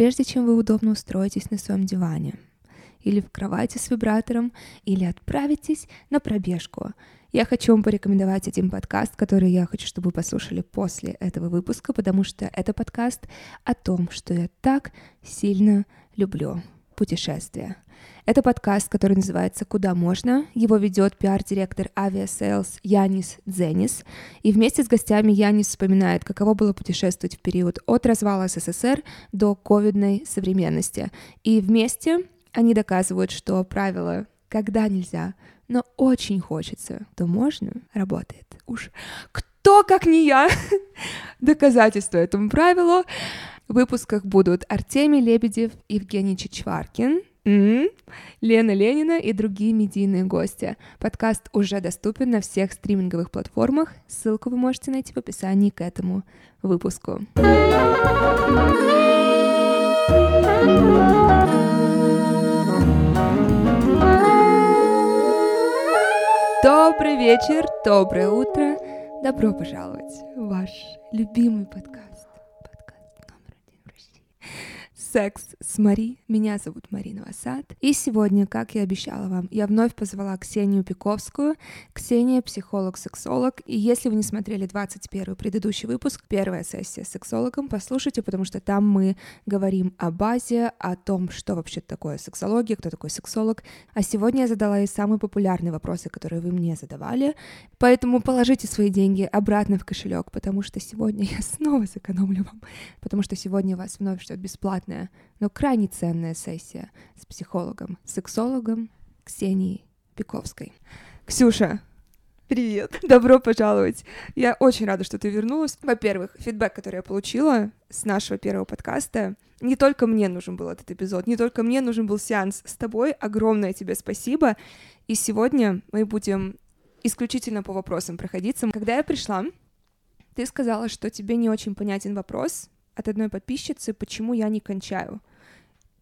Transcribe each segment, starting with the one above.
Прежде чем вы удобно устроитесь на своем диване, или в кровати с вибратором, или отправитесь на пробежку, я хочу вам порекомендовать один подкаст, который я хочу, чтобы вы послушали после этого выпуска, потому что это подкаст о том, что я так сильно люблю путешествия. Это подкаст, который называется «Куда можно?». Его ведет пиар-директор Aviasales Янис Дзенис. И вместе с гостями Янис вспоминает, каково было путешествовать в период от развала СССР до ковидной современности. И вместе они доказывают, что правило «когда нельзя», но очень хочется, то можно, работает. Уж кто, как не я, доказательство этому правилу. В выпусках будут Артемий Лебедев, Евгений Чичваркин. Лена Ленина и другие медийные гости. Подкаст уже доступен на всех стриминговых платформах. Ссылку вы можете найти в описании к этому выпуску. Добрый вечер, доброе утро. Добро пожаловать в ваш любимый подкаст. «Секс с Мари». Меня зовут Марина Васад. И сегодня, как я обещала вам, я вновь позвала Ксению Пиковскую. Ксения — психолог-сексолог. И если вы не смотрели 21 предыдущий выпуск, первая сессия с сексологом, послушайте, потому что там мы говорим о базе, о том, что вообще такое сексология, кто такой сексолог. А сегодня я задала ей самые популярные вопросы, которые вы мне задавали. Поэтому положите свои деньги обратно в кошелек, потому что сегодня я снова сэкономлю вам, потому что сегодня вас вновь ждет бесплатная длинная, но крайне ценная сессия с психологом, сексологом Ксенией Пиковской. Ксюша, Привет. Добро пожаловать. Я очень рада, что ты вернулась. Во-первых, фидбэк, который я получила с нашего первого подкаста, не только мне нужен был этот эпизод, не только мне нужен был сеанс с тобой. Огромное тебе спасибо. И сегодня мы будем исключительно по вопросам проходиться. Когда я пришла, ты сказала, что тебе не очень понятен вопрос, от одной подписчицы, почему я не кончаю.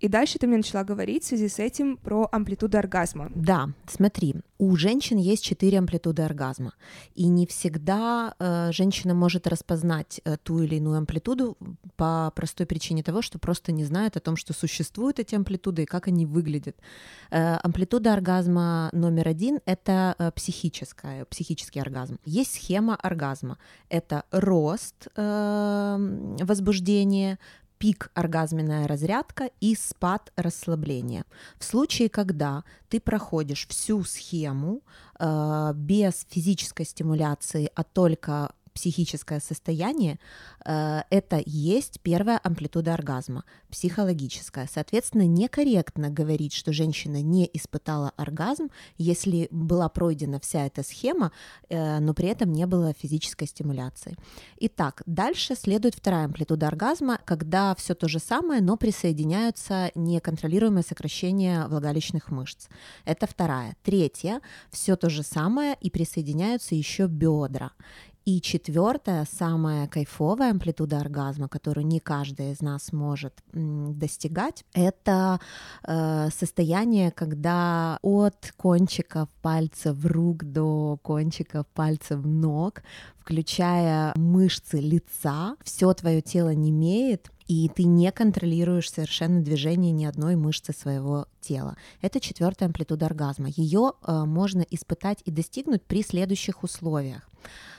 И дальше ты мне начала говорить в связи с этим про амплитуду оргазма. Да, смотри, у женщин есть четыре амплитуды оргазма, и не всегда э, женщина может распознать э, ту или иную амплитуду по простой причине того, что просто не знает о том, что существуют эти амплитуды и как они выглядят. Э, амплитуда оргазма номер один — это э, психическая, психический оргазм. Есть схема оргазма. Это рост э, возбуждения, пик оргазменная разрядка и спад расслабления. В случае, когда ты проходишь всю схему э, без физической стимуляции, а только психическое состояние, э, это есть первая амплитуда оргазма, психологическая. Соответственно, некорректно говорить, что женщина не испытала оргазм, если была пройдена вся эта схема, э, но при этом не было физической стимуляции. Итак, дальше следует вторая амплитуда оргазма, когда все то же самое, но присоединяются неконтролируемые сокращения влагалищных мышц. Это вторая. Третья, все то же самое и присоединяются еще бедра. И четвертая, самая кайфовая амплитуда оргазма, которую не каждый из нас может достигать, это э, состояние, когда от кончиков пальцев рук до кончиков пальцев ног, включая мышцы лица, все твое тело не имеет, и ты не контролируешь совершенно движение ни одной мышцы своего тела. Это четвертая амплитуда оргазма. Ее э, можно испытать и достигнуть при следующих условиях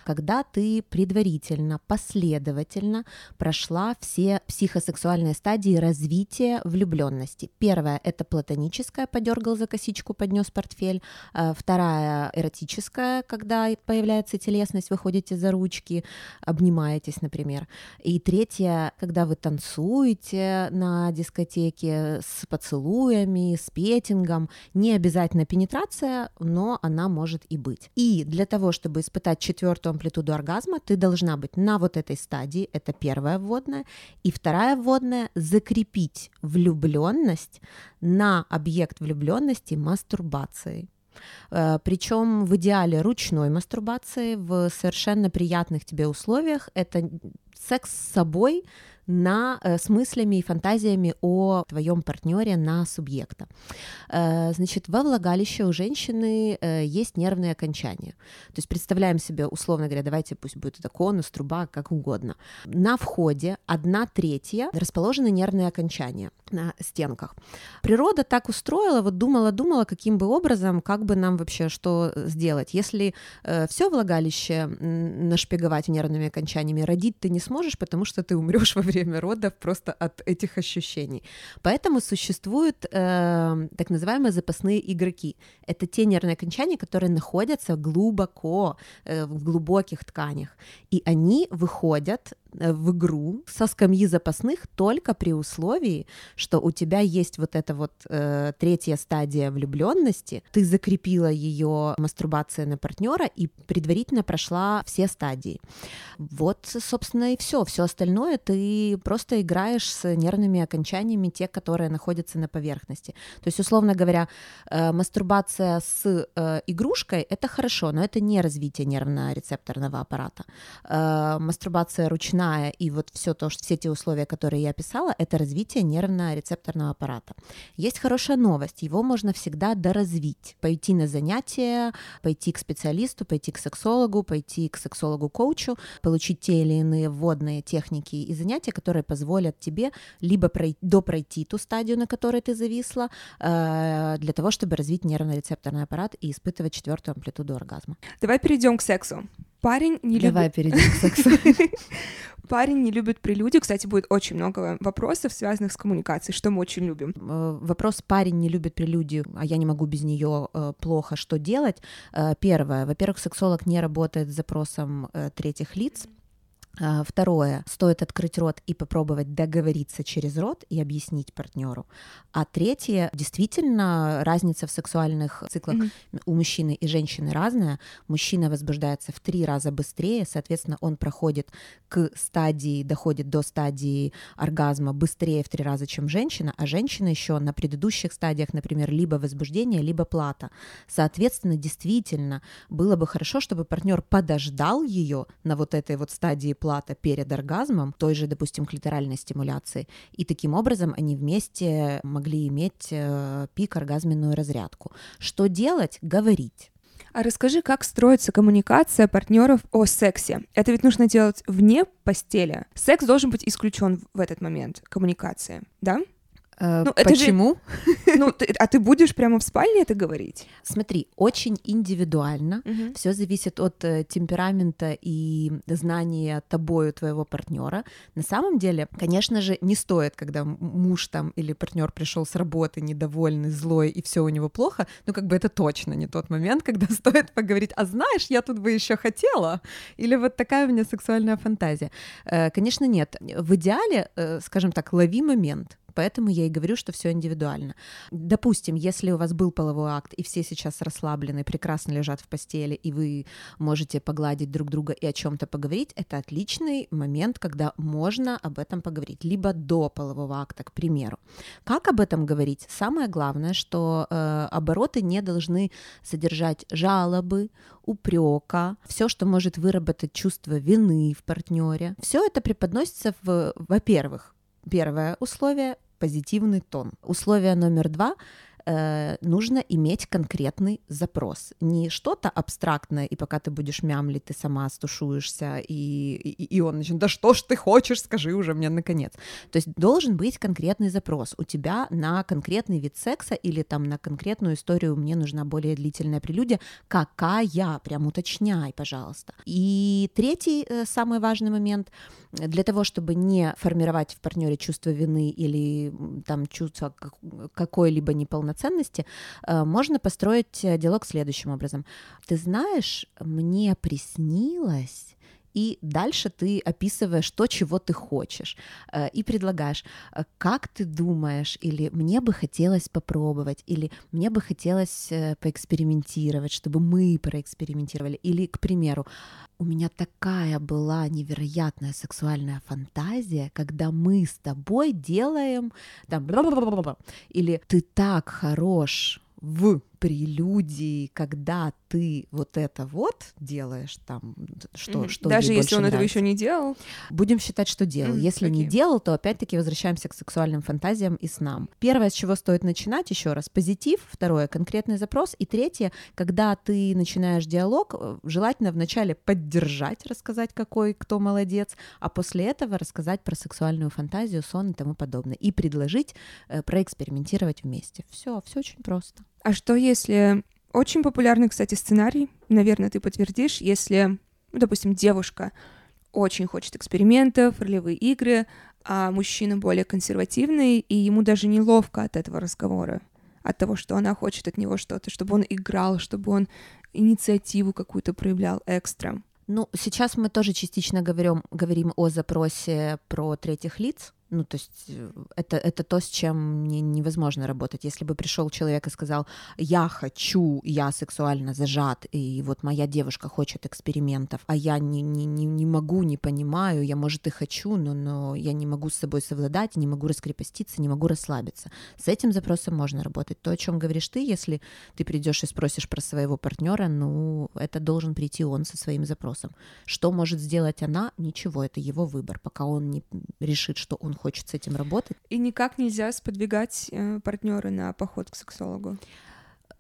когда ты предварительно, последовательно прошла все психосексуальные стадии развития влюбленности. Первая — это платоническая, подергал за косичку, поднес портфель. Э, вторая — эротическая, когда появляется телесность, вы ходите за ручки, обнимаетесь, например. И третья, когда вы танцуете на дискотеке с поцелуями, с петингом. Не обязательно пенетрация, но она может и быть. И для того, чтобы испытать четвертую амплитуду оргазма, ты должна быть на вот этой стадии, это первая вводная, и вторая вводная — закрепить влюбленность на объект влюбленности мастурбацией. Э, Причем в идеале ручной мастурбации в совершенно приятных тебе условиях это секс с собой на, э, с мыслями и фантазиями о твоем партнере на субъекта. Э, значит, во влагалище у женщины э, есть нервные окончания. То есть представляем себе, условно говоря, давайте пусть будет это конус, труба, как угодно. На входе одна третья расположены нервные окончания на стенках. Природа так устроила, вот думала-думала, каким бы образом, как бы нам вообще что сделать. Если э, все влагалище нашпиговать нервными окончаниями, родить ты не сможешь, потому что ты умрешь во время родов просто от этих ощущений. Поэтому существуют э, так называемые запасные игроки. Это те нервные окончания, которые находятся глубоко, э, в глубоких тканях. И они выходят в игру со скамьи запасных только при условии, что у тебя есть вот эта вот э, третья стадия влюбленности, ты закрепила ее мастурбация на партнера и предварительно прошла все стадии. Вот, собственно, и все. Все остальное ты просто играешь с нервными окончаниями, те, которые находятся на поверхности. То есть, условно говоря, э, мастурбация с э, игрушкой это хорошо, но это не развитие нервно-рецепторного аппарата. Э, мастурбация ручная ручная и вот все то, что все те условия, которые я описала, это развитие нервно-рецепторного аппарата. Есть хорошая новость, его можно всегда доразвить, пойти на занятия, пойти к специалисту, пойти к сексологу, пойти к сексологу-коучу, получить те или иные вводные техники и занятия, которые позволят тебе либо пройти, допройти ту стадию, на которой ты зависла, э, для того, чтобы развить нервно-рецепторный аппарат и испытывать четвертую амплитуду оргазма. Давай перейдем к сексу. Парень не Давай любит... перейдем к сексу. Парень не любит прелюдию. Кстати, будет очень много вопросов, связанных с коммуникацией, что мы очень любим. Э, вопрос «парень не любит прелюдию, а я не могу без нее э, плохо, что делать?» э, Первое. Во-первых, сексолог не работает с запросом третьих лиц. А, второе, стоит открыть рот и попробовать договориться через рот и объяснить партнеру. А третье, действительно, разница в сексуальных циклах mm-hmm. у мужчины и женщины разная. Мужчина возбуждается в три раза быстрее, соответственно, он проходит к стадии, доходит до стадии оргазма быстрее в три раза, чем женщина, а женщина еще на предыдущих стадиях, например, либо возбуждение, либо плата. Соответственно, действительно, было бы хорошо, чтобы партнер подождал ее на вот этой вот стадии плата перед оргазмом, той же, допустим, клиторальной стимуляции, и таким образом они вместе могли иметь э, пик оргазменную разрядку. Что делать? Говорить. А расскажи, как строится коммуникация партнеров о сексе? Это ведь нужно делать вне постели. Секс должен быть исключен в этот момент коммуникации, да? Э, ну, Почему? Же, ну, ты, а ты будешь прямо в спальне это говорить? Смотри, очень индивидуально. Угу. Все зависит от э, темперамента и знания тобою твоего партнера. На самом деле, конечно же, не стоит, когда муж там или партнер пришел с работы недовольный, злой и все у него плохо. Ну, как бы это точно не тот момент, когда стоит поговорить. А знаешь, я тут бы еще хотела. Или вот такая у меня сексуальная фантазия. Э, конечно, нет. В идеале, скажем так, лови момент поэтому я и говорю, что все индивидуально. Допустим, если у вас был половой акт, и все сейчас расслаблены, прекрасно лежат в постели, и вы можете погладить друг друга и о чем-то поговорить, это отличный момент, когда можно об этом поговорить, либо до полового акта, к примеру. Как об этом говорить? Самое главное, что э, обороты не должны содержать жалобы, упрека, все, что может выработать чувство вины в партнере. Все это преподносится в, во-первых, первое условие позитивный тон. Условие номер два э, нужно иметь конкретный запрос. Не что-то абстрактное, и пока ты будешь мямлить, ты сама стушуешься, и, и, и он начнет, да что ж ты хочешь, скажи уже мне наконец. То есть должен быть конкретный запрос у тебя на конкретный вид секса или там на конкретную историю мне нужна более длительная прелюдия. Какая? Прям уточняй, пожалуйста. И третий э, самый важный момент — для того, чтобы не формировать в партнере чувство вины или там чувство какой-либо неполноценности, э, можно построить э, диалог следующим образом. Ты знаешь, мне приснилось, и дальше ты описываешь то, чего ты хочешь, э, и предлагаешь, э, как ты думаешь, или мне бы хотелось попробовать, или мне бы хотелось э, поэкспериментировать, чтобы мы проэкспериментировали, или, к примеру, у меня такая была невероятная сексуальная фантазия, когда мы с тобой делаем там, или ты так хорош в прелюдии, когда ты вот это вот делаешь, там, что, mm-hmm. что Даже если он нравится. этого еще не делал? Будем считать, что делал. Mm-hmm. Если okay. не делал, то опять-таки возвращаемся к сексуальным фантазиям и снам. Первое, с чего стоит начинать, еще раз, позитив. Второе, конкретный запрос. И третье, когда ты начинаешь диалог, э, желательно вначале поддержать, рассказать, какой кто молодец, а после этого рассказать про сексуальную фантазию, сон и тому подобное. И предложить э, проэкспериментировать вместе. Все, все очень просто. А что если очень популярный, кстати, сценарий, наверное, ты подтвердишь, если, ну, допустим, девушка очень хочет экспериментов, ролевые игры, а мужчина более консервативный, и ему даже неловко от этого разговора, от того, что она хочет от него что-то, чтобы он играл, чтобы он инициативу какую-то проявлял экстра. Ну, сейчас мы тоже частично говорим, говорим о запросе про третьих лиц, ну, то есть э, это, это то, с чем не, невозможно работать. Если бы пришел человек и сказал, я хочу, я сексуально зажат, и вот моя девушка хочет экспериментов, а я не, не, не, не могу, не понимаю, я, может, и хочу, но, но я не могу с собой совладать, не могу раскрепоститься, не могу расслабиться. С этим запросом можно работать. То, о чем говоришь ты, если ты придешь и спросишь про своего партнера, ну, это должен прийти он со своим запросом. Что может сделать она? Ничего, это его выбор. Пока он не решит, что он хочет с этим работать. И никак нельзя сподвигать э, партнера на поход к сексологу.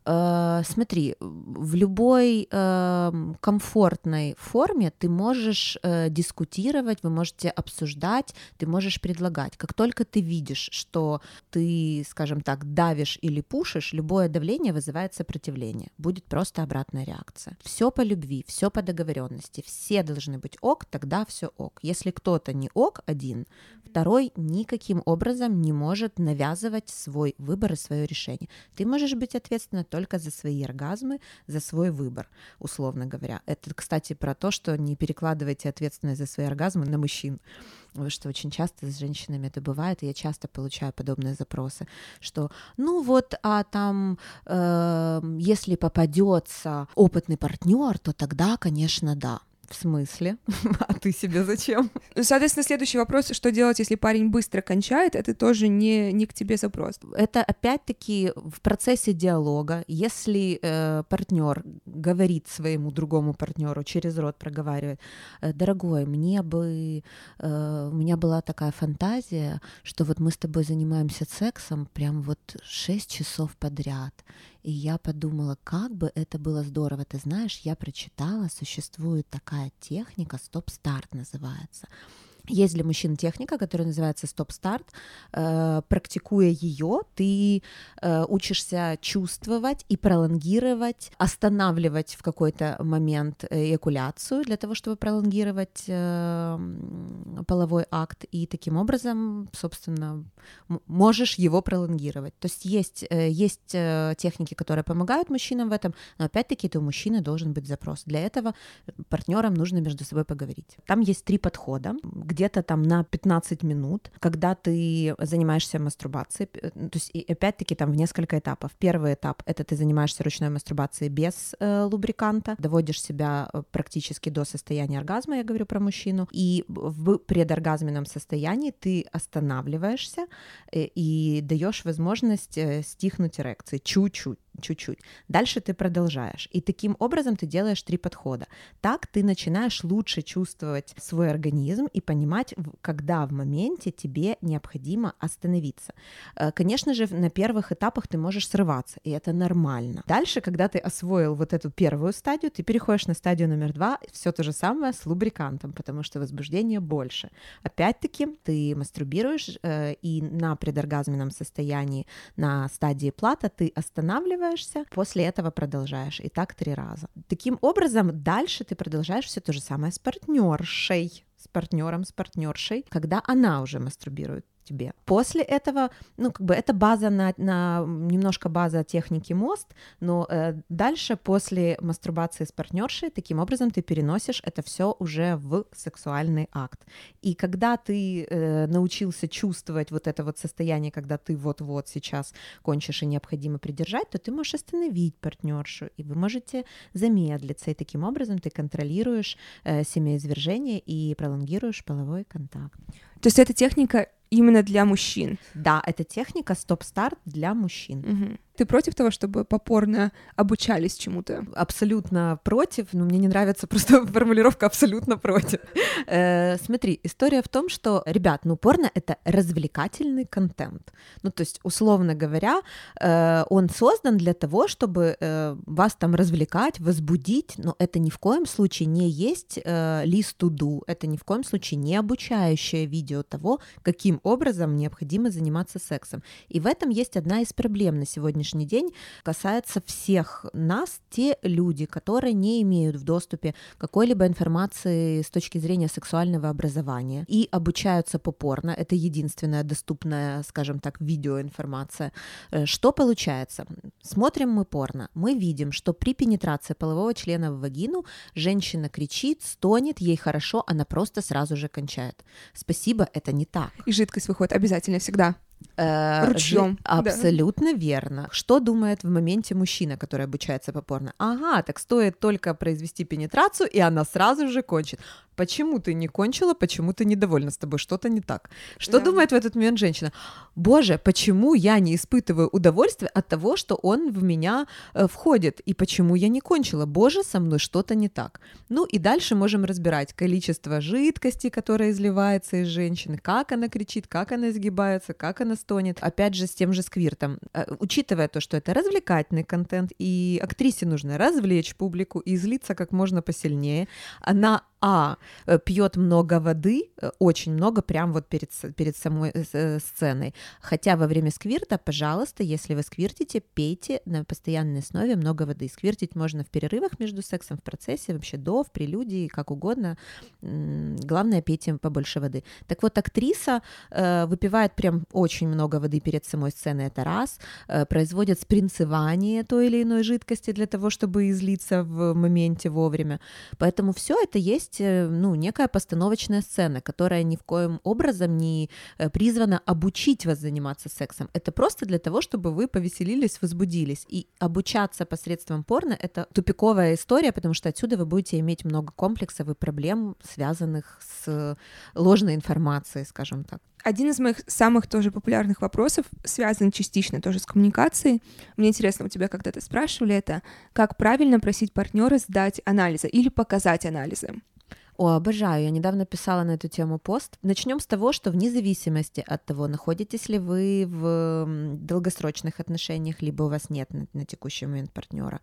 Э, смотри, в любой э, комфортной форме ты можешь э, дискутировать, вы можете обсуждать, ты можешь предлагать. Как только ты видишь, что ты, скажем так, давишь или пушишь, любое давление вызывает сопротивление. Будет просто обратная реакция. Все по любви, все по договоренности, все должны быть ок, тогда все ок. Если кто-то не ок один, второй никаким образом не может навязывать свой выбор и свое решение. Ты можешь быть ответственна только за свои оргазмы, за свой выбор, условно говоря. Это, кстати, про то, что не перекладывайте ответственность за свои оргазмы на мужчин. Потому что очень часто с женщинами это бывает, и я часто получаю подобные запросы, что ну вот, а там, э, если попадется опытный партнер, то тогда, конечно, да. В смысле? а ты себе зачем? Ну, соответственно, следующий вопрос, что делать, если парень быстро кончает, это тоже не, не к тебе запрос. Это опять-таки в процессе диалога, если э, партнер говорит своему другому партнеру, через рот проговаривает, «Э, дорогой, мне бы, э, у меня была такая фантазия, что вот мы с тобой занимаемся сексом прям вот 6 часов подряд, и я подумала, как бы это было здорово. Ты знаешь, я прочитала, существует такая техника, стоп-старт называется. Есть для мужчин техника, которая называется стоп-старт. Э, практикуя ее, ты э, учишься чувствовать и пролонгировать, останавливать в какой-то момент эякуляцию для того, чтобы пролонгировать э, половой акт, и таким образом, собственно, можешь его пролонгировать. То есть есть, есть техники, которые помогают мужчинам в этом, но опять-таки это у мужчины должен быть запрос. Для этого партнерам нужно между собой поговорить. Там есть три подхода, где где-то там на 15 минут, когда ты занимаешься мастурбацией, то есть и опять-таки там в несколько этапов. Первый этап — это ты занимаешься ручной мастурбацией без э, лубриканта, доводишь себя э, практически до состояния оргазма, я говорю про мужчину, и в предоргазменном состоянии ты останавливаешься э, и даешь возможность э, стихнуть эрекции чуть-чуть чуть-чуть. Дальше ты продолжаешь. И таким образом ты делаешь три подхода. Так ты начинаешь лучше чувствовать свой организм и понимать, когда в моменте тебе необходимо остановиться. Э, конечно же, на первых этапах ты можешь срываться, и это нормально. Дальше, когда ты освоил вот эту первую стадию, ты переходишь на стадию номер два, все то же самое с лубрикантом, потому что возбуждение больше. Опять-таки, ты мастурбируешь, э, и на предоргазменном состоянии, на стадии плата ты останавливаешь, останавливаешься, после этого продолжаешь. И так три раза. Таким образом, дальше ты продолжаешь все то же самое с партнершей с партнером, с партнершей, когда она уже мастурбирует тебе. После этого, ну, как бы это база на, на немножко база техники мост, но э, дальше после мастурбации с партнершей, таким образом ты переносишь это все уже в сексуальный акт. И когда ты э, научился чувствовать вот это вот состояние, когда ты вот-вот сейчас кончишь и необходимо придержать, то ты можешь остановить партнершу, и вы можете замедлиться, и таким образом ты контролируешь э, семяизвержение и пролонгируешь половой контакт. То есть эта техника именно для мужчин. Да, это техника стоп-старт для мужчин. Угу. Ты против того, чтобы попорно обучались чему-то? Абсолютно против, но мне не нравится просто формулировка «абсолютно против». Э, смотри, история в том, что, ребят, ну порно — это развлекательный контент. Ну то есть, условно говоря, э, он создан для того, чтобы э, вас там развлекать, возбудить, но это ни в коем случае не есть лист do, это ни в коем случае не обучающее видео того, каким образом необходимо заниматься сексом. И в этом есть одна из проблем на сегодняшний день, касается всех нас, те люди, которые не имеют в доступе какой-либо информации с точки зрения сексуального образования и обучаются попорно, это единственная доступная, скажем так, видеоинформация. Э, что получается? Смотрим мы порно, мы видим, что при пенетрации полового члена в вагину женщина кричит, стонет, ей хорошо, она просто сразу же кончает. Спасибо, это не так. И жидкость выходит обязательно всегда. Э, Ручьем. Абсолютно да. верно. Что думает в моменте мужчина, который обучается по порно? Ага, так стоит только произвести пенетрацию, и она сразу же кончит. Почему ты не кончила, почему ты недовольна с тобой, что-то не так. Что да. думает в этот момент женщина? Боже, почему я не испытываю удовольствие от того, что он в меня э, входит, и почему я не кончила? Боже, со мной что-то не так. Ну и дальше можем разбирать количество жидкости, которая изливается из женщины, как она кричит, как она изгибается, как она стонет. Опять же, с тем же сквиртом. Э, учитывая то, что это развлекательный контент, и актрисе нужно развлечь публику и злиться как можно посильнее, она а э, пьет много воды, э, очень много, прям вот перед, перед самой э, сценой. Хотя во время сквирта, пожалуйста, если вы сквиртите, пейте на постоянной основе много воды. Сквиртить можно в перерывах между сексом, в процессе, вообще до, в прелюдии, как угодно. Главное, пейте побольше воды. Так вот, актриса выпивает прям очень много воды перед самой сценой, это раз. Производит спринцевание той или иной жидкости для того, чтобы излиться в моменте вовремя. Поэтому все это есть есть э, ну, некая постановочная сцена, которая ни в коем образом не э, призвана обучить вас заниматься сексом. Это просто для того, чтобы вы повеселились, возбудились. И обучаться посредством порно — это тупиковая история, потому что отсюда вы будете иметь много комплексов и проблем, связанных с ложной информацией, скажем так. Один из моих самых тоже популярных вопросов связан частично тоже с коммуникацией. Мне интересно, у тебя когда-то спрашивали это, как правильно просить партнера сдать анализы или показать анализы? О, обожаю. Я недавно писала на эту тему пост. Начнем с того, что вне зависимости от того, находитесь ли вы в долгосрочных отношениях, либо у вас нет на, на текущий момент партнера,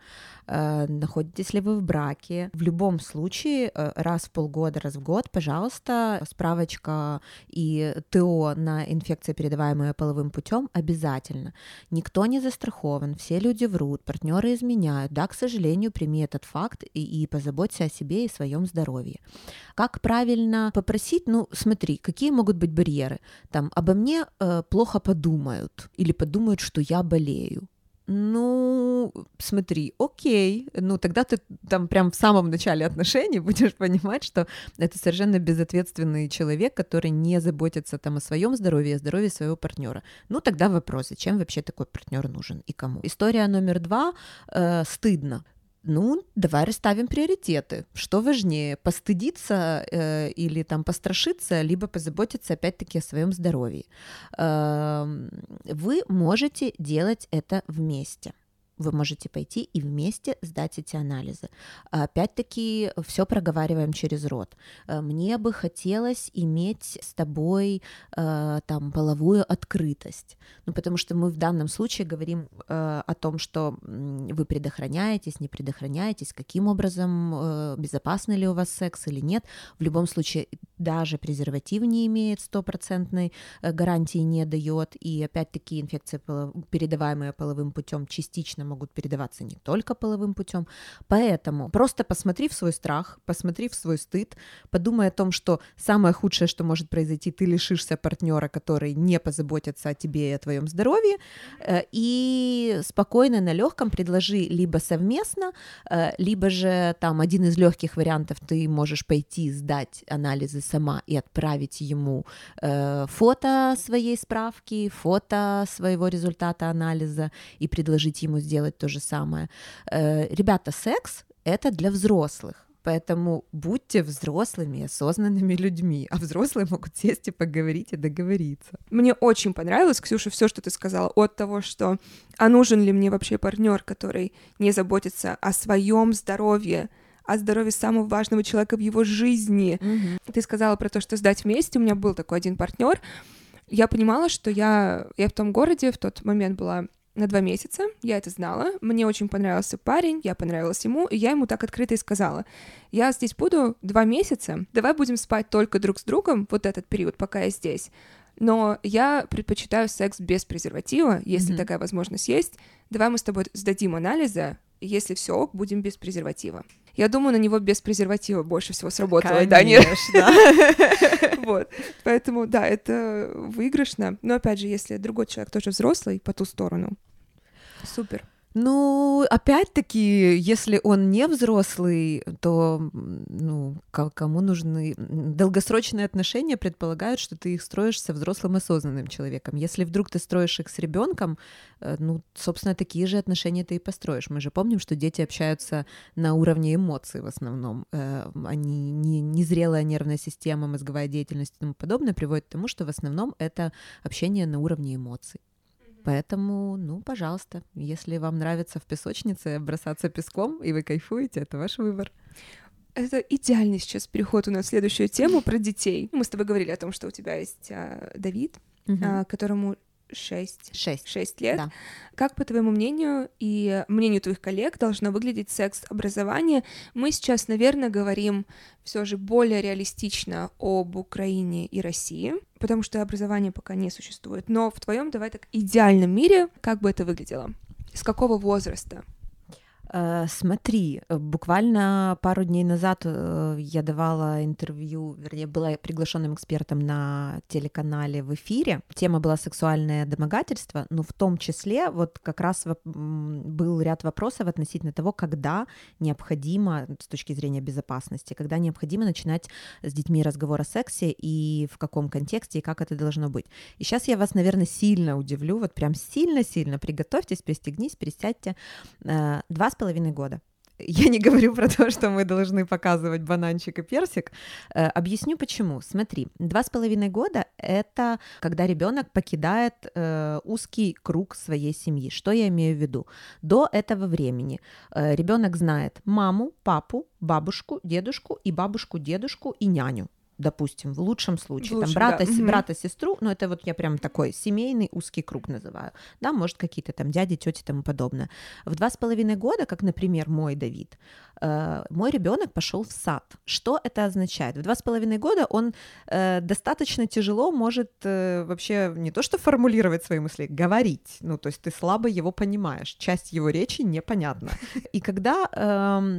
э, находитесь ли вы в браке, в любом случае э, раз в полгода, раз в год, пожалуйста, справочка и ТО на инфекции, передаваемые половым путем, обязательно. Никто не застрахован, все люди врут, партнеры изменяют. Да, к сожалению, прими этот факт и, и позаботься о себе и своем здоровье. Как правильно попросить? Ну, смотри, какие могут быть барьеры? Там, обо мне э, плохо подумают или подумают, что я болею. Ну, смотри, окей, ну тогда ты там прям в самом начале отношений будешь понимать, что это совершенно безответственный человек, который не заботится там о своем здоровье, о здоровье своего партнера. Ну тогда вопрос, зачем вообще такой партнер нужен и кому? История номер два э, стыдно ну, давай расставим приоритеты. Что важнее, постыдиться э, или там пострашиться, либо позаботиться опять-таки о своем здоровье. Э, вы можете делать это вместе вы можете пойти и вместе сдать эти анализы. Опять-таки, все проговариваем через рот. Э, мне бы хотелось иметь с тобой э, там половую открытость, ну, потому что мы в данном случае говорим э, о том, что вы предохраняетесь, не предохраняетесь, каким образом, безопасный ли у вас секс или нет. В любом случае, даже презерватив не имеет стопроцентной гарантии, не дает, и опять-таки инфекции, передаваемые половым путем, частично могут передаваться не только половым путем. Поэтому просто посмотри в свой страх, посмотри в свой стыд, подумай о том, что самое худшее, что может произойти, ты лишишься партнера, который не позаботится о тебе и о твоем здоровье, э, и спокойно на легком предложи либо совместно, э, либо же там один из легких вариантов ты можешь пойти сдать анализы сама и отправить ему э, фото своей справки, фото своего результата анализа и предложить ему сделать сделать то же самое. Э, ребята, секс это для взрослых. Поэтому будьте взрослыми, осознанными людьми, а взрослые могут сесть и поговорить и договориться. Мне очень понравилось, Ксюша, все, что ты сказала, от того, что а нужен ли мне вообще партнер, который не заботится о своем здоровье, о здоровье самого важного человека в его жизни. Мгм. Ты сказала про то, что сдать вместе. У меня был такой один партнер. Я понимала, что я, я в том городе в тот момент была на два месяца, я это знала, мне очень понравился парень, я понравилась ему, и я ему так открыто и сказала, я здесь буду два месяца, давай будем спать только друг с другом вот этот период, пока я здесь, но я предпочитаю секс без презерватива, если Мгм. такая возможность есть, давай мы с тобой сдадим анализы, если все ок, будем без презерватива. Я думаю, на него без презерватива больше всего сработало, да, не? Конечно. Вот. Поэтому, да, это выигрышно. Но опять же, если другой человек тоже взрослый по ту сторону, супер. Ну, опять-таки, если он не взрослый, то, ну, ко- кому нужны... Долгосрочные отношения предполагают, что ты их строишь со взрослым осознанным человеком. Если вдруг ты строишь их с ребенком, э, ну, собственно, такие же отношения ты и построишь. Мы же помним, что дети общаются на уровне эмоций в основном. Э, Они не, незрелая нервная система, мозговая деятельность и тому подобное приводит к тому, что в основном это общение на уровне эмоций. Поэтому, ну, пожалуйста, если вам нравится в песочнице бросаться песком, и вы кайфуете, это ваш выбор. Это идеальный сейчас переход у нас в следующую тему про детей. Мы с тобой говорили о том, что у тебя есть а, Давид, а, которому 6, Шесть. 6 лет. Да. Как, по твоему мнению и мнению твоих коллег, должно выглядеть секс-образование? Мы сейчас, наверное, говорим все же более реалистично об Украине и России, потому что образование пока не существует. Но в твоем, давай так, идеальном мире, как бы это выглядело? С какого возраста? Э, Смотри, буквально пару дней назад э, я давала интервью, вернее, была приглашенным экспертом на телеканале в эфире. Тема была сексуальное домогательство, но в том числе вот как раз был ряд вопросов относительно того, когда необходимо с точки зрения безопасности, когда необходимо начинать с детьми разговор о сексе и в каком контексте и как это должно быть. И сейчас я вас, наверное, сильно удивлю, вот прям сильно-сильно приготовьтесь, пристегнись, пересядьте. Э, Два с половиной года. Я не говорю про то, что мы должны показывать бананчик и персик. Э, Объясню почему. Смотри, два с половиной года — это когда ребенок покидает э, узкий круг своей семьи. Что я имею в виду? До этого времени ребенок знает маму, папу, бабушку, дедушку и бабушку, дедушку и няню допустим, в лучшем случае, В там брата, да. Мгм. брата, сестру, но это вот я прям такой семейный узкий круг называю, да, может какие-то там дяди, тети и тому подобное. В два с половиной года, как, например, мой Давид, э, мой ребенок пошел в сад. Что это означает? В два с половиной года он э, достаточно тяжело может э, вообще не то что формулировать свои мысли, говорить. Ну, то есть ты слабо его понимаешь, часть его речи непонятна. И когда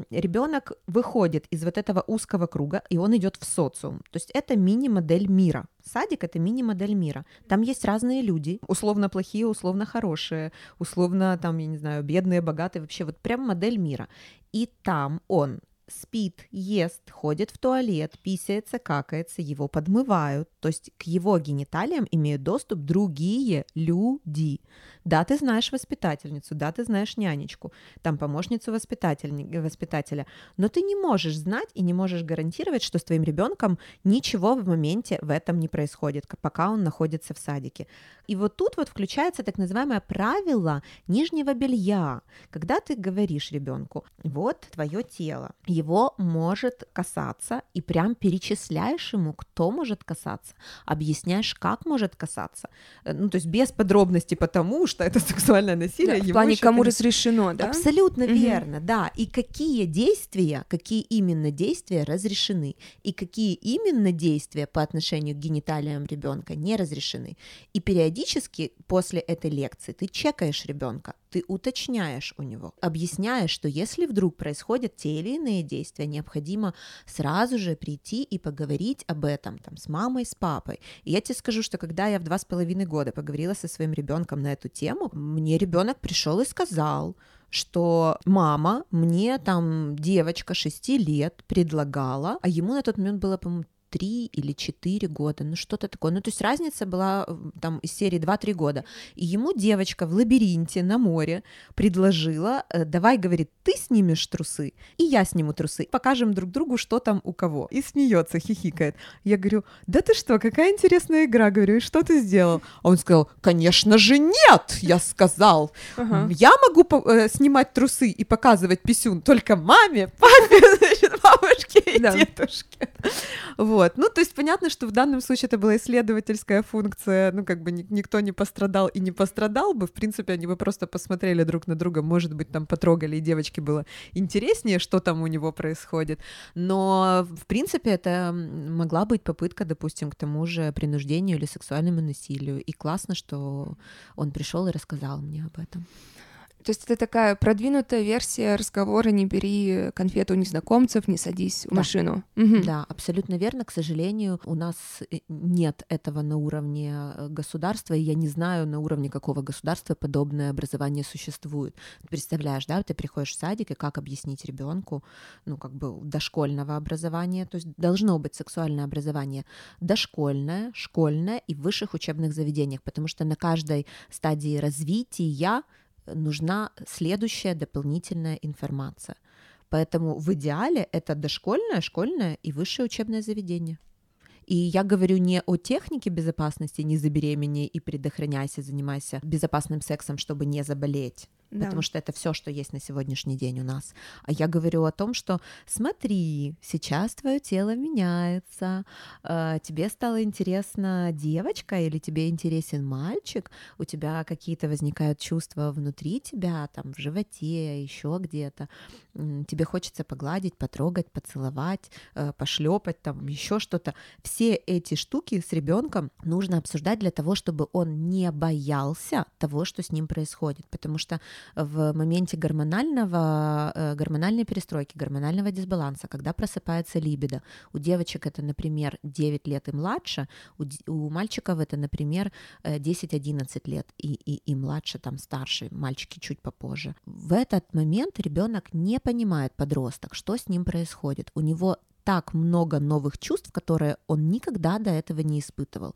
ребенок выходит из вот этого узкого круга, и он идет в социум, то есть это мини-модель мира. Садик это мини-модель мира. Там есть разные люди, условно плохие, условно хорошие, условно там, я не знаю, бедные, богатые, вообще вот прям модель мира. И там он спит, ест, ходит в туалет, писается, какается, его подмывают. То есть к его гениталиям имеют доступ другие люди. Да, ты знаешь воспитательницу, да, ты знаешь нянечку, там помощницу воспитателя, но ты не можешь знать и не можешь гарантировать, что с твоим ребенком ничего в моменте в этом не происходит, пока он находится в садике. И вот тут вот включается так называемое правило нижнего белья, когда ты говоришь ребенку, вот твое тело, его может касаться, и прям перечисляешь ему, кто может касаться, объясняешь, как может касаться. Э, Ну, то есть без подробностей потому, что это сексуальное насилие. Да, в плане, кому конечно, разрешено, да? Абсолютно Мгм. верно, да. И какие действия, какие именно действия разрешены, и какие именно действия по отношению к гениталиям ребенка не разрешены. И периодически после этой лекции ты чекаешь ребенка, ты уточняешь у него, объясняешь, что если вдруг происходят те или иные действия, необходимо сразу же прийти и поговорить об этом там, с мамой, с папой. И я тебе скажу, что когда я в два с половиной года поговорила со своим ребенком на эту тему, мне ребенок пришел и сказал, что мама мне там девочка 6 лет предлагала, а ему на тот момент было, по-моему, три или четыре года, ну что-то такое. Ну то есть разница была там из серии 2-3 года. И ему девочка в лабиринте на море предложила, э, давай, говорит, ты снимешь трусы, и я сниму трусы, покажем друг другу, что там у кого. И смеется, хихикает. Я говорю, да ты что, какая интересная игра, говорю, и что ты сделал? А он сказал, конечно же нет, я сказал. Ага. Я могу э, снимать трусы и показывать писюн только маме, папе, значит, бабушке и да. дедушке. Вот. Ну, то есть понятно, что в данном случае это была исследовательская функция, ну, как бы никто не пострадал и не пострадал бы, в принципе, они бы просто посмотрели друг на друга, может быть, там потрогали, и девочке было интереснее, что там у него происходит, но, в принципе, это могла быть попытка, допустим, к тому же принуждению или сексуальному насилию, и классно, что он пришел и рассказал мне об этом. То есть это такая продвинутая версия разговора «не бери конфету у незнакомцев, не садись в да. машину». Угу. Да, абсолютно верно. К сожалению, у нас э, нет этого на уровне э, государства, и я не знаю, на уровне какого государства подобное образование существует. Представляешь, да, ты приходишь в садик, и как объяснить ребенку, ну, как бы дошкольного образования, то есть должно быть сексуальное образование дошкольное, школьное и в высших учебных заведениях, потому что на каждой стадии развития нужна следующая дополнительная информация. Поэтому в идеале это дошкольное, школьное и высшее учебное заведение. И я говорю не о технике безопасности, не забеременей и предохраняйся, занимайся безопасным сексом, чтобы не заболеть да. потому что это все, что есть на сегодняшний день у нас. А я говорю о том, что смотри, сейчас твое тело меняется, э, тебе стало интересна девочка или тебе интересен мальчик, у тебя какие-то возникают чувства внутри тебя, там в животе, еще где-то, тебе хочется погладить, потрогать, поцеловать, э, пошлепать, там еще что-то. Все эти штуки с ребенком нужно обсуждать для того, чтобы он не боялся того, что с ним происходит, потому что в моменте гормонального, э, гормональной перестройки, гормонального дисбаланса, когда просыпается либидо. У девочек это, например, 9 лет и младше, у, у мальчиков это, например, 10-11 э, лет и, и, и младше, там старше, мальчики чуть попозже. В этот момент ребенок не понимает, подросток, что с ним происходит. У него так много новых чувств, которые он никогда до этого не испытывал.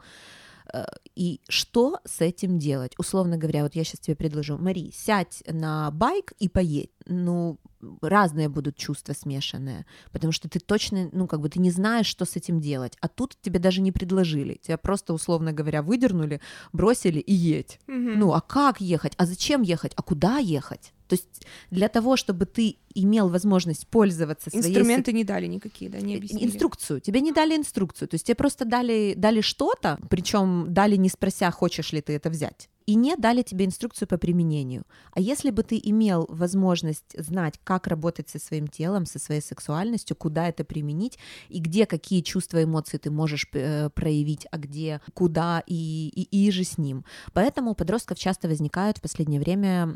Э, и что с этим делать? Условно говоря, вот я сейчас тебе предложу, Мари, сядь на байк и поедь. Ну, разные будут чувства смешанные, потому что ты точно, ну, как бы ты не знаешь, что с этим делать. А тут тебе даже не предложили. Тебя просто, условно говоря, выдернули, бросили и едь. Угу. Ну, а как ехать? А зачем ехать? А куда ехать? То есть для того, чтобы ты имел возможность пользоваться своей... Инструменты не дали никакие, да, не объяснили. Инструкцию. Тебе не дали инструкцию. То есть тебе просто дали, дали что-то, причем дали не спрося, хочешь ли ты это взять и не дали тебе инструкцию по применению. А если бы ты имел возможность знать, как работать со своим телом, со своей сексуальностью, куда это применить, и где какие чувства, эмоции ты можешь э, проявить, а где, куда и, и, и же с ним. Поэтому у подростков часто возникают в последнее время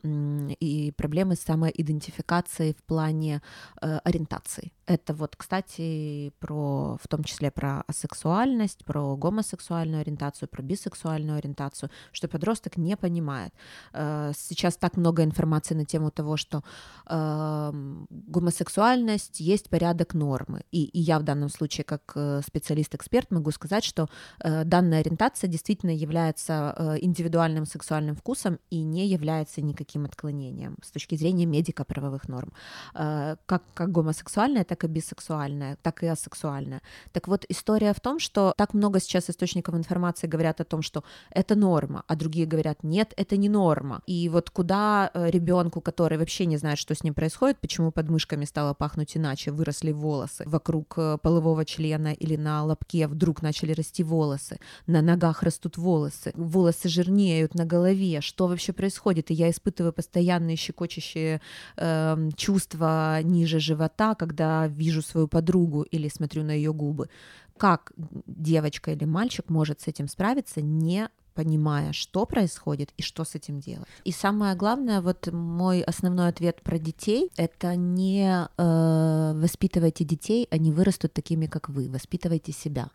и проблемы с самоидентификацией в плане э, ориентации. Это вот, кстати, про, в том числе про асексуальность, про гомосексуальную ориентацию, про бисексуальную ориентацию, что подросток не понимает. Э, сейчас так много информации на тему того, что э, гомосексуальность есть порядок нормы. И, я в данном случае, как э, специалист-эксперт, могу сказать, что э, данная ориентация действительно является индивидуальным сексуальным вкусом и не является никаким отклонением с точки зрения медико-правовых норм. Как, как гомосексуальная, так и бисексуальная, так и асексуальная. Так вот, история в том, что так много сейчас источников информации говорят о том, что это норма, а другие говорят, нет, это не норма. И вот куда э, ребенку, который вообще не знает, что с ним происходит, почему под мышками стало пахнуть иначе, выросли волосы, вокруг э, полового члена или на лобке вдруг начали расти волосы, на ногах растут волосы, волосы жирнеют на голове, что вообще происходит? И я испытываю постоянные щекочущие э, чувства ниже живота, когда вижу свою подругу или смотрю на ее губы. Как девочка или мальчик может с этим справиться, не понимая, что происходит и что с этим делать. И самое главное, вот мой основной ответ про детей, это не э, воспитывайте детей, они вырастут такими, как вы, воспитывайте себя.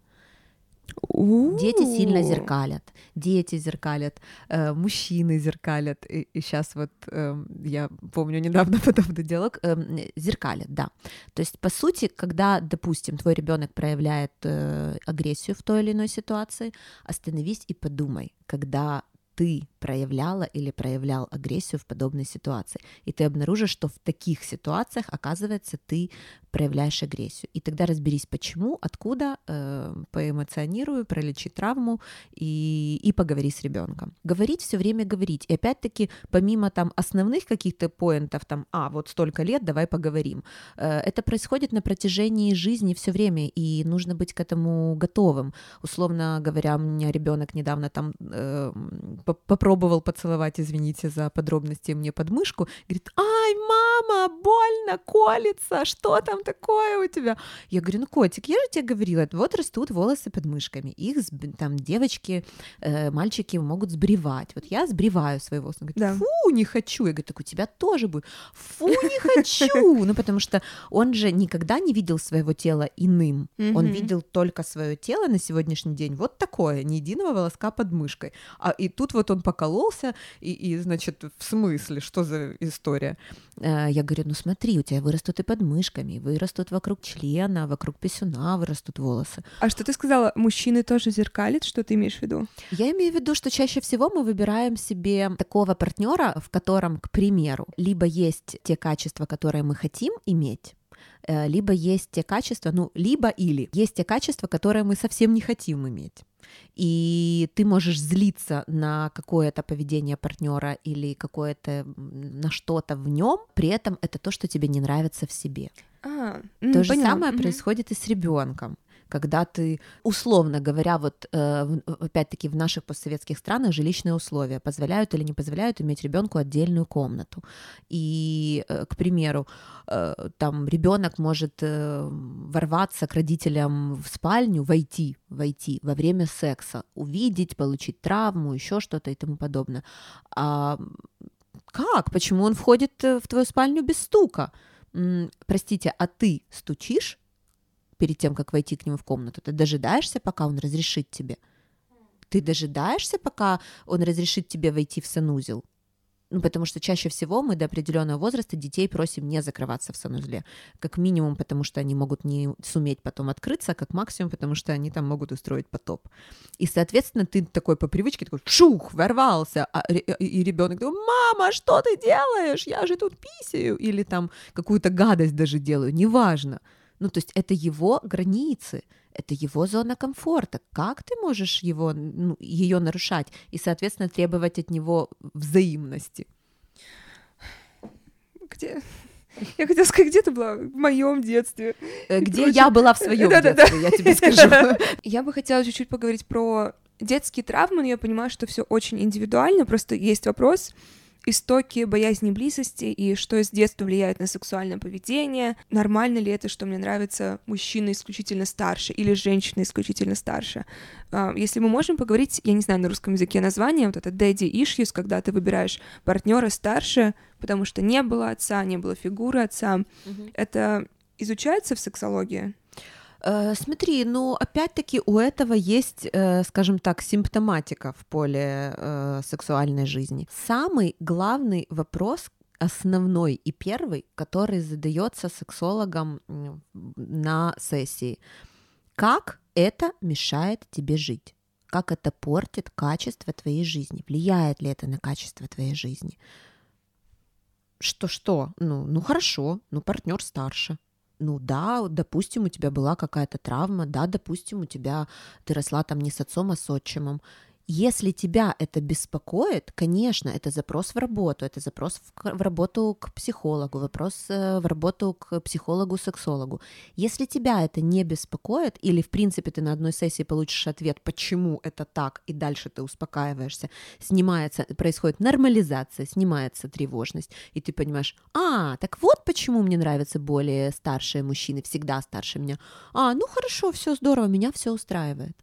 Дети сильно зеркалят, дети зеркалят, э, мужчины зеркалят. И, и сейчас вот э, я помню недавно подобный диалог, э, зеркалят, да. То есть, по сути, когда, допустим, твой ребенок проявляет э, агрессию в той или иной ситуации, остановись и подумай, когда ты проявляла или проявлял агрессию в подобной ситуации. И ты обнаружишь, что в таких ситуациях, оказывается, ты проявляешь агрессию. И тогда разберись, почему, откуда, э, поэмоционируй, пролечи травму и, и поговори с ребенком. Говорить все время говорить. И опять-таки, помимо там основных каких-то поинтов, там, а, вот столько лет, давай поговорим. Э, это происходит на протяжении жизни все время, и нужно быть к этому готовым. Условно говоря, у меня ребенок недавно там э, попробовал поцеловать, извините за подробности, мне подмышку, говорит, ай, мама, больно, колется, что там такое у тебя? Я говорю, ну, котик, я же тебе говорила, вот растут волосы под мышками, их там девочки, э, мальчики могут сбривать. Вот я сбриваю свои волосы. Он говорит, да. фу, не хочу. Я говорю, так у тебя тоже будет. Фу, не хочу. Ну, потому что он же никогда не видел своего тела иным. Он видел только свое тело на сегодняшний день вот такое, ни единого волоска под мышкой. А и тут вот он покололся, и, и значит, в смысле, что за история? Э, я говорю, ну смотри, у тебя вырастут и под мышками, вырастут вокруг члена, вокруг писюна вырастут волосы. А что ты сказала, мужчины тоже зеркалят, что ты имеешь в виду? Я имею в виду, что чаще всего мы выбираем себе такого партнера, в котором, к примеру, либо есть те качества, которые мы хотим иметь, э, либо есть те качества, ну, либо или есть те качества, которые мы совсем не хотим иметь и ты можешь злиться на какое-то поведение партнера или какое-то на что-то в нем, при этом это то, что тебе не нравится в себе. А, то же поняла. самое mm-hmm. происходит и с ребенком когда ты, условно говоря, вот э, опять-таки в наших постсоветских странах жилищные условия позволяют или не позволяют иметь ребенку отдельную комнату. И, э, к примеру, э, там ребенок может ворваться к родителям в спальню, войти, войти во время секса, увидеть, получить травму, еще что-то и тому подобное. А как? Почему он входит в твою спальню без стука? Простите, а ты стучишь? Перед тем, как войти к нему в комнату? Ты дожидаешься, пока он разрешит тебе? Ты дожидаешься, пока он разрешит тебе войти в санузел? Ну, потому что чаще всего мы до определенного возраста детей просим не закрываться в санузле. Как минимум, потому что они могут не суметь потом открыться, а как максимум, потому что они там могут устроить потоп. И, соответственно, ты такой по привычке такой шух, ворвался, а, и ребенок такой, мама, что ты делаешь? Я же тут писаю. Или там какую-то гадость даже делаю, неважно. Ну, то есть это его границы, это его зона комфорта. Как ты можешь его, ну, ее нарушать и, соответственно, требовать от него взаимности? Где? Я хотела сказать, где ты была в моем детстве? Э, где я была в своем детстве, я тебе скажу. Я бы хотела чуть-чуть поговорить про детские травмы, но я понимаю, что все очень индивидуально. Просто есть вопрос, истоки боязни близости и что с детства влияет на сексуальное поведение. Нормально ли это, что мне нравится мужчина исключительно старше или женщина исключительно старше? А, если мы можем поговорить, я не знаю на русском языке название, вот это daddy issues, когда ты выбираешь партнера старше, потому что не было отца, не было фигуры отца. Mm-hmm. Это изучается в сексологии? Э, смотри, ну опять-таки у этого есть, э, скажем так, симптоматика в поле э, сексуальной жизни. Самый главный вопрос, основной и первый, который задается сексологом на сессии. Как это мешает тебе жить? Как это портит качество твоей жизни? Влияет ли это на качество твоей жизни? Что-что? Ну, ну хорошо, ну партнер старше ну да, допустим, у тебя была какая-то травма, да, допустим, у тебя ты росла там не с отцом, а с отчимом. Если тебя это беспокоит, конечно, это запрос в работу, это запрос в, в работу к психологу, вопрос э, в работу к психологу-сексологу. Если тебя это не беспокоит, или в принципе ты на одной сессии получишь ответ, почему это так, и дальше ты успокаиваешься, снимается, происходит нормализация, снимается тревожность, и ты понимаешь, а, так вот почему мне нравятся более старшие мужчины, всегда старше меня. А, ну хорошо, все здорово, меня все устраивает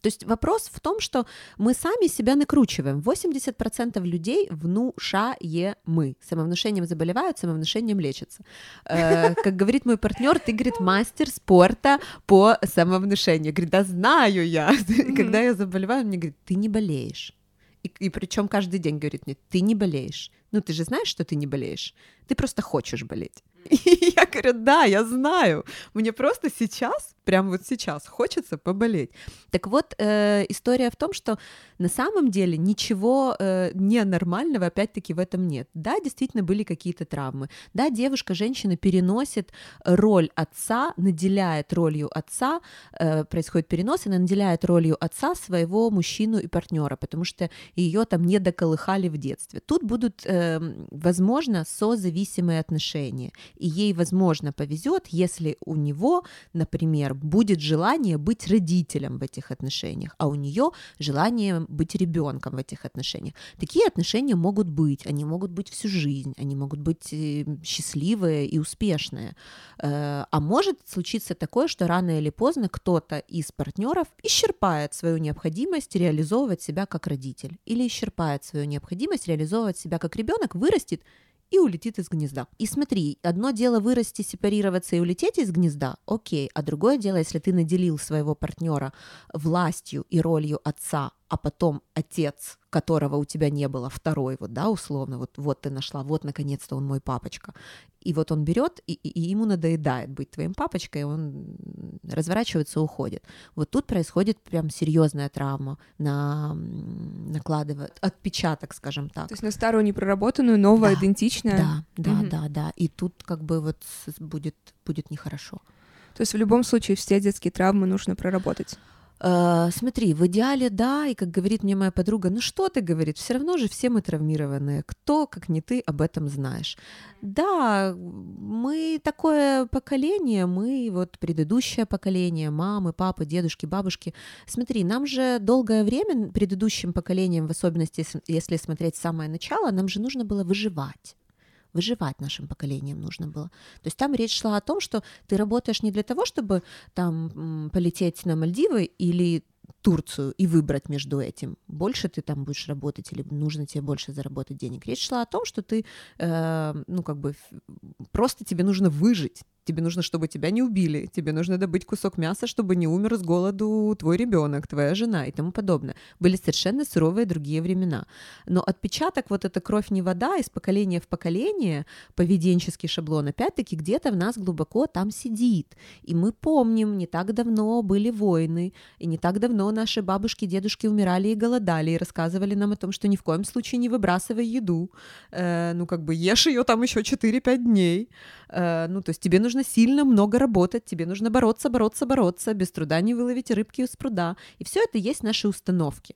То есть вопрос в том, что мы сами себя накручиваем. 80% людей внушаемы. Самовнушением заболевают, самовнушением лечатся. Э, как говорит мой партнер, ты, говорит, мастер спорта по самовнушению. Говорит, да знаю я. Когда я заболеваю, мне говорит, ты не болеешь. И, и причем каждый день говорит мне, ты не болеешь. Ну, ты же знаешь, что ты не болеешь. Ты просто хочешь болеть. И я говорю, да, я знаю. Мне просто сейчас, прямо вот сейчас, хочется поболеть. Так вот, э, история в том, что на самом деле ничего э, ненормального, опять-таки, в этом нет. Да, действительно были какие-то травмы. Да, девушка, женщина переносит роль отца, наделяет ролью отца, э, происходит перенос, и наделяет ролью отца своего мужчину и партнера, потому что ее там не доколыхали в детстве. Тут будут, э, возможно, созависимые отношения и ей, возможно, повезет, если у него, например, будет желание быть родителем в этих отношениях, а у нее желание быть ребенком в этих отношениях. Такие отношения могут быть, они могут быть всю жизнь, они могут быть э, счастливые и успешные. Э, а может случиться такое, что рано или поздно кто-то из партнеров исчерпает свою необходимость реализовывать себя как родитель или исчерпает свою необходимость реализовывать себя как ребенок, вырастет и улетит из гнезда. И смотри, одно дело вырасти, сепарироваться и улететь из гнезда, окей, а другое дело, если ты наделил своего партнера властью и ролью отца, а потом отец, которого у тебя не было, второй, вот, да, условно, вот, вот ты нашла, вот, наконец-то он мой папочка. И вот он берет, и, и ему надоедает быть твоим папочкой, он разворачивается, уходит. Вот тут происходит прям серьезная травма, на, накладывает отпечаток, скажем так. То есть на старую непроработанную, новая, да, идентичная. Да, да, угу. да, да. И тут как бы вот будет, будет нехорошо. То есть в любом случае все детские травмы нужно проработать. Uh, смотри, в идеале да, и как говорит мне моя подруга, ну что ты, говорит, все равно же все мы травмированные, кто, как не ты, об этом знаешь. Да, мы такое поколение, мы вот предыдущее поколение, мамы, папы, дедушки, бабушки. Смотри, нам же долгое время, предыдущим поколением, в особенности, если смотреть самое начало, нам же нужно было выживать выживать нашим поколением нужно было. То есть там речь шла о том, что ты работаешь не для того, чтобы там полететь на Мальдивы или Турцию и выбрать между этим, больше ты там будешь работать или нужно тебе больше заработать денег. Речь шла о том, что ты, э, ну как бы просто тебе нужно выжить, тебе нужно, чтобы тебя не убили, тебе нужно добыть кусок мяса, чтобы не умер с голоду твой ребенок, твоя жена и тому подобное. Были совершенно суровые другие времена. Но отпечаток, вот эта кровь не вода, из поколения в поколение, поведенческий шаблон, опять-таки где-то в нас глубоко там сидит. И мы помним, не так давно были войны, и не так давно наши бабушки, дедушки умирали и голодали, и рассказывали нам о том, что ни в коем случае не выбрасывай еду, э, ну как бы ешь ее там еще 4-5 дней, э, ну то есть тебе нужно нужно сильно много работать, тебе нужно бороться, бороться, бороться, без труда не выловить рыбки из пруда. И все это есть наши установки.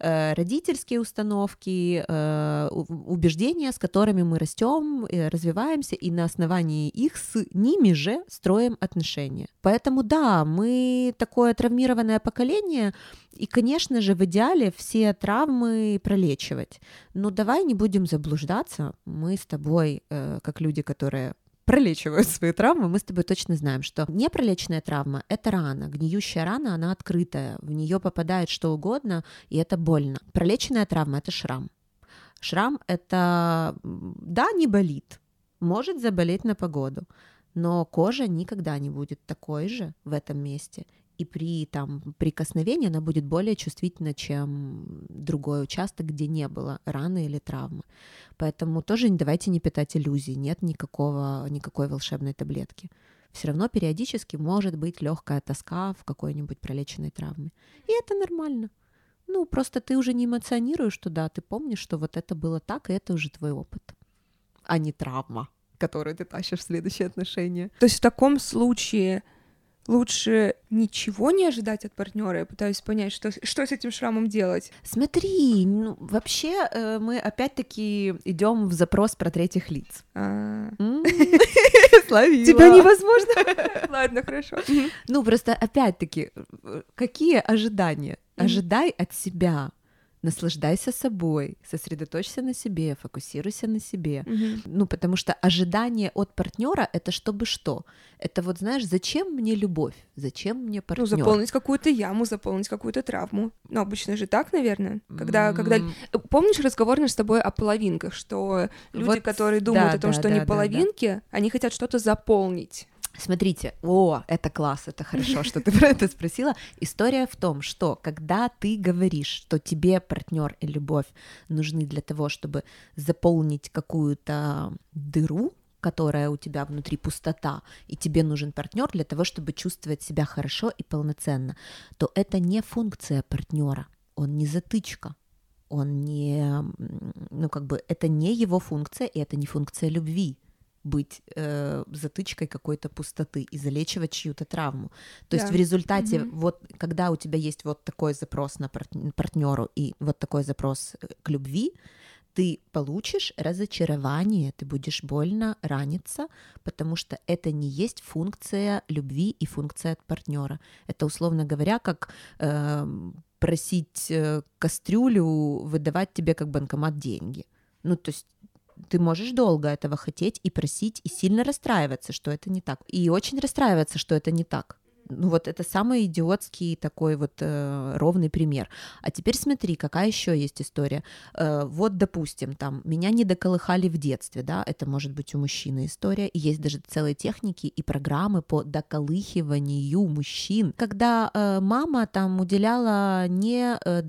Э, родительские установки, э, убеждения, с которыми мы растем, э, развиваемся, и на основании их с ними же строим отношения. Поэтому да, мы такое травмированное поколение, и, конечно же, в идеале все травмы пролечивать. Но давай не будем заблуждаться. Мы с тобой, как люди, которые пролечивают свои травмы, мы с тобой точно знаем, что непролеченная травма — это рана, гниющая рана, она открытая, в нее попадает что угодно, и это больно. Пролеченная травма — это шрам. Шрам — это, да, не болит, может заболеть на погоду, но кожа никогда не будет такой же в этом месте, и при там прикосновении она будет более чувствительна, чем другой участок, где не было раны или травмы. Поэтому тоже давайте не питать иллюзий, нет никакого, никакой волшебной таблетки. Все равно периодически может быть легкая тоска в какой-нибудь пролеченной травме. И это нормально. Ну, просто ты уже не эмоционируешь туда, ты помнишь, что вот это было так, и это уже твой опыт, а не травма, которую ты тащишь в следующие отношения. То есть в таком случае лучше ничего не ожидать от партнера. Я пытаюсь понять, что, что с этим шрамом делать. Смотри, ну, вообще э, мы опять-таки идем в запрос про третьих лиц. А. Словила. Тебя невозможно. Ладно, хорошо. Ну, просто опять-таки, какие ожидания? Ожидай от себя наслаждайся собой, сосредоточься на себе, фокусируйся на себе. Мгм. Ну, потому что ожидание от партнера это чтобы что? Это вот знаешь, зачем мне любовь? Зачем мне Ну, партнер? заполнить какую-то яму, заполнить какую-то травму. Ну, обычно же так, наверное. Когда, когда... М, Помнишь разговор наш с тобой о половинках, что люди, Вот, которые думают да, о том, да, что да, они да, да. половинки, они хотят что-то заполнить. Смотрите, о, это класс, это хорошо, что ты про это спросила. История в том, что когда ты говоришь, что тебе партнер и любовь нужны для того, чтобы заполнить какую-то дыру, которая у тебя внутри пустота, и тебе нужен партнер для того, чтобы чувствовать себя хорошо и полноценно, то это не функция партнера, он не затычка, он не, ну как бы, это не его функция, и это не функция любви быть э, затычкой какой-то пустоты и залечивать чью-то травму. То есть Да. в результате, Мгм. вот когда у тебя есть вот такой запрос на партнеру и вот такой запрос э, к любви, ты получишь разочарование, ты будешь больно раниться, потому что это не есть функция любви и функция от партнера. Это, условно говоря, как эм, просить э, кастрюлю выдавать тебе как банкомат деньги. Ну, то есть ты можешь долго этого хотеть и просить, и сильно расстраиваться, что это не так. И очень расстраиваться, что это не так. Ну вот это самый идиотский такой вот э, ровный пример. А теперь смотри, какая еще есть история. Э, вот, допустим, там меня не доколыхали в детстве, да, это может быть у мужчины история, и есть даже целые техники и программы по доколыхиванию мужчин, когда э, мама там уделяла не э,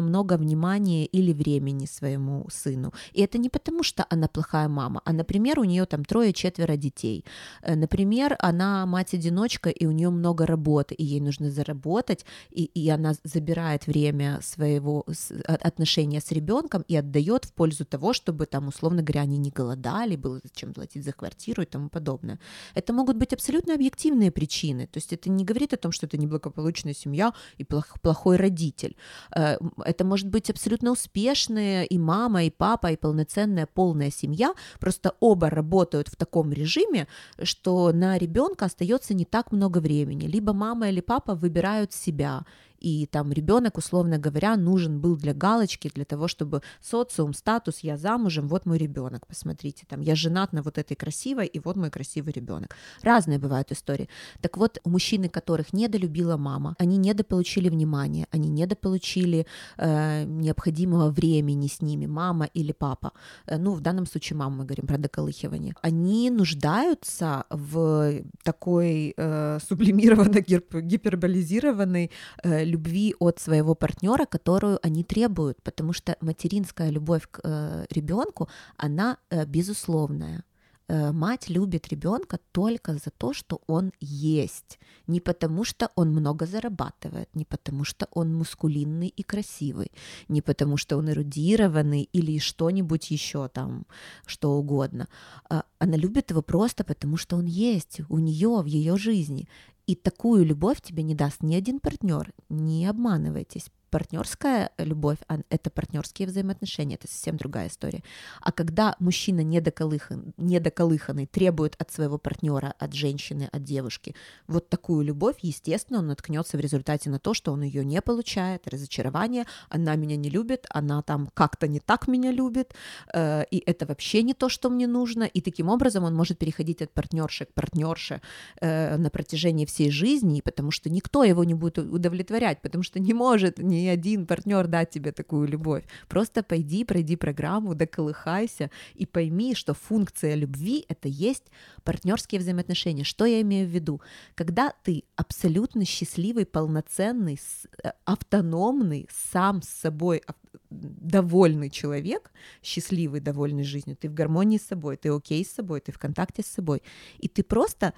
много внимания или времени своему сыну. И это не потому, что она плохая мама, а, например, у нее там трое-четверо детей. Э, Например, она мать-одиночка, и у нее много работы, и ей нужно заработать, и, и она забирает время своего о- отношения с ребенком и отдает в пользу того, чтобы там, условно говоря, они не голодали, было зачем платить за квартиру и тому подобное. Это могут быть абсолютно объективные причины. То есть это не говорит о том, что это неблагополучная семья и плох- плохой родитель. Э, Это может быть абсолютно успешная и мама, и папа, и полноценная полная семья. Просто оба работают в таком режиме, что на ребенка остается не так много времени. Либо мама или папа выбирают себя, и там ребенок, условно говоря, нужен был для галочки, для того, чтобы социум, статус, я замужем, вот мой ребенок, посмотрите, там я женат на вот этой красивой, и вот мой красивый ребенок. Разные бывают истории. Так вот, у мужчины, которых недолюбила мама, они недополучили внимания, они недополучили э, необходимого времени с ними, мама или папа. Э, ну, в данном случае мама, мы говорим про доколыхивание. Они нуждаются в такой э, сублимированно гип- гиперболизированной э, любви от своего партнера, которую они требуют, потому что материнская любовь к ребенку, она э, безусловная. Э, Мать любит ребенка только за то, что он есть, не потому что он много зарабатывает, не потому что он мускулинный и красивый, не потому что он эрудированный или что-нибудь еще там, что угодно. А Она любит его просто потому, что он есть у нее в ее жизни. И такую любовь тебе не даст ни один партнер. Не обманывайтесь. Партнерская любовь а это партнерские взаимоотношения, это совсем другая история. А когда мужчина недоколыхан, недоколыханный требует от своего партнера, от женщины, от девушки вот такую любовь, естественно, он наткнется в результате на то, что он ее не получает, разочарование, она меня не любит, она там как-то не так меня любит, э, и это вообще не то, что мне нужно, и таким образом он может переходить от партнерши к партнерше э, на протяжении всей жизни, потому что никто его не будет удовлетворять, потому что не может ни один партнер дать тебе такую любовь. Просто пойди, пройди программу, доколыхайся и пойми, что функция любви — это есть партнерские взаимоотношения. Что я имею в виду? Когда ты абсолютно счастливый, полноценный, э, автономный, сам с собой довольный человек, счастливый, довольный жизнью, ты в гармонии с собой, ты окей с собой, ты в контакте с собой, и ты просто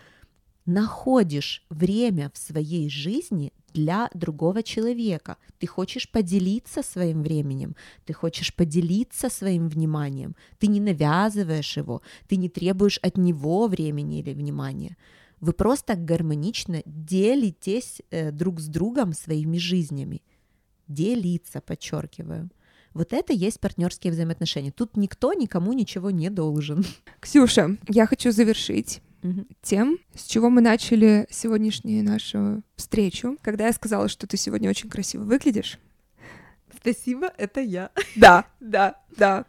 находишь время в своей жизни для другого человека. Ты хочешь поделиться своим временем, ты хочешь поделиться своим вниманием, ты не навязываешь его, ты не требуешь от него времени или внимания. Вы просто гармонично делитесь э, друг с другом своими жизнями. Делиться, подчеркиваю. Вот это есть партнерские взаимоотношения. Тут никто никому ничего не должен. Ксюша, я хочу завершить. Тем, с чего мы начали сегодняшнюю нашу встречу, когда я сказала, что ты сегодня очень красиво выглядишь. Спасибо, это я. Да, да, да.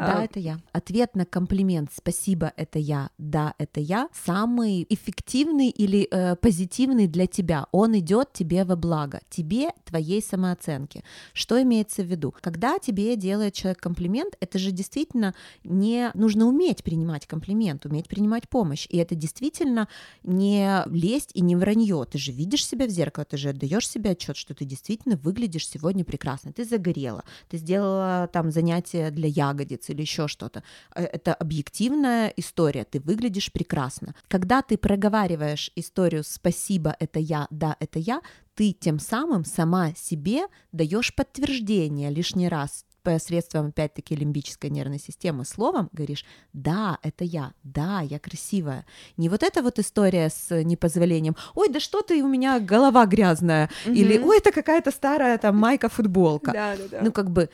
Да, А, это я. Ответ на комплимент «спасибо, это я», «да, это я» самый эффективный или э, позитивный для тебя. Он идет тебе во благо, тебе, твоей самооценке. Что имеется в виду? Когда тебе делает человек комплимент, это же действительно не нужно уметь принимать комплимент, уметь принимать помощь. И это действительно не лесть и не вранье. Ты же видишь себя в зеркало, ты же отдаешь себе отчет, что ты действительно выглядишь сегодня прекрасно. Ты загорела, ты сделала там занятие для ягодиц или еще что-то. Э, Это объективная история, ты выглядишь прекрасно. Когда ты проговариваешь историю «спасибо, это я, да, это я», ты тем самым сама себе даешь подтверждение лишний раз посредством, опять-таки, лимбической нервной системы словом говоришь, да, это я, да, я красивая. Не вот эта вот история с непозволением, ой, да что ты, у меня голова грязная, или Мгм. ой, это какая-то старая там майка-футболка. Да, да, да. Ну, как бы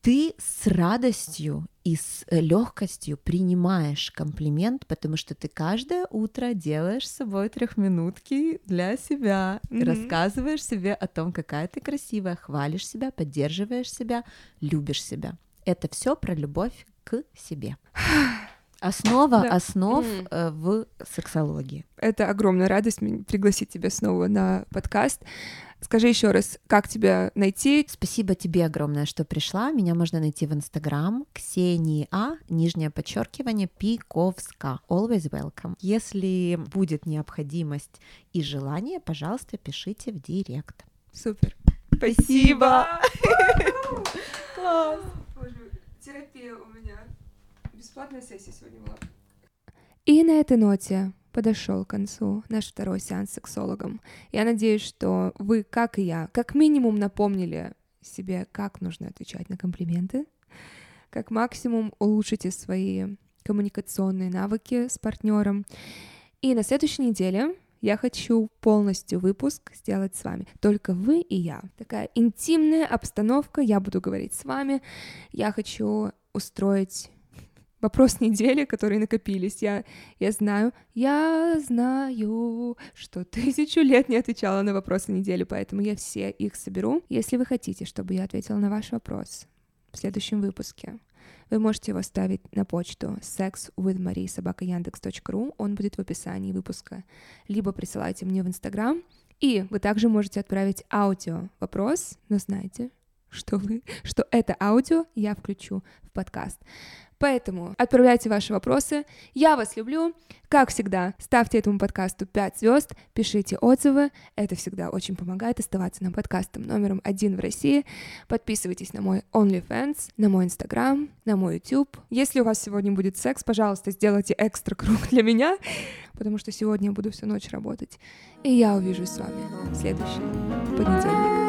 ты с радостью и с легкостью принимаешь комплимент, потому что ты каждое утро делаешь с собой трехминутки для себя, Мгм. рассказываешь себе о том, какая ты красивая, хвалишь себя, поддерживаешь себя, любишь себя. Это все про любовь к себе. Основа Да. основ э, в сексологии. Это огромная радость пригласить тебя снова на подкаст. Скажи еще раз, как тебя найти? Спасибо тебе огромное, что пришла. Меня можно найти в Инстаграм Ксении А, нижнее подчеркивание, Пиковска. Always welcome. Если будет необходимость и желание, пожалуйста, пишите в директ. Супер. Спасибо. Класс. Боже, терапия у меня. Бесплатная сессия сегодня была. И на этой ноте подошел к концу наш второй сеанс с сексологом. Я надеюсь, что вы, как и я, как минимум напомнили себе, как нужно отвечать на комплименты, как максимум улучшите свои коммуникационные навыки с партнером. И на следующей неделе я хочу полностью выпуск сделать с вами. Только вы и я. Такая интимная обстановка, я буду говорить с вами. Я хочу устроить вопрос недели, которые накопились. Я, я знаю, я знаю, что тысячу лет не отвечала на вопросы недели, поэтому я все их соберу. Если вы хотите, чтобы я ответила на ваш вопрос в следующем выпуске, вы можете его ставить на почту sexwithmarie.yandex.ru, он будет в описании выпуска. Либо присылайте мне в Инстаграм, и вы также можете отправить аудио вопрос, но знайте, что вы, что это аудио я включу в подкаст. Поэтому отправляйте ваши вопросы. Я вас люблю. Как всегда, ставьте этому подкасту 5 звезд, пишите отзывы. Это всегда очень помогает оставаться на подкастом номером один в России. Подписывайтесь на мой OnlyFans, на мой Instagram, на мой YouTube. Если у вас сегодня будет секс, пожалуйста, сделайте экстра круг для меня, потому что сегодня я буду всю ночь работать. И я увижусь с вами в следующий понедельник.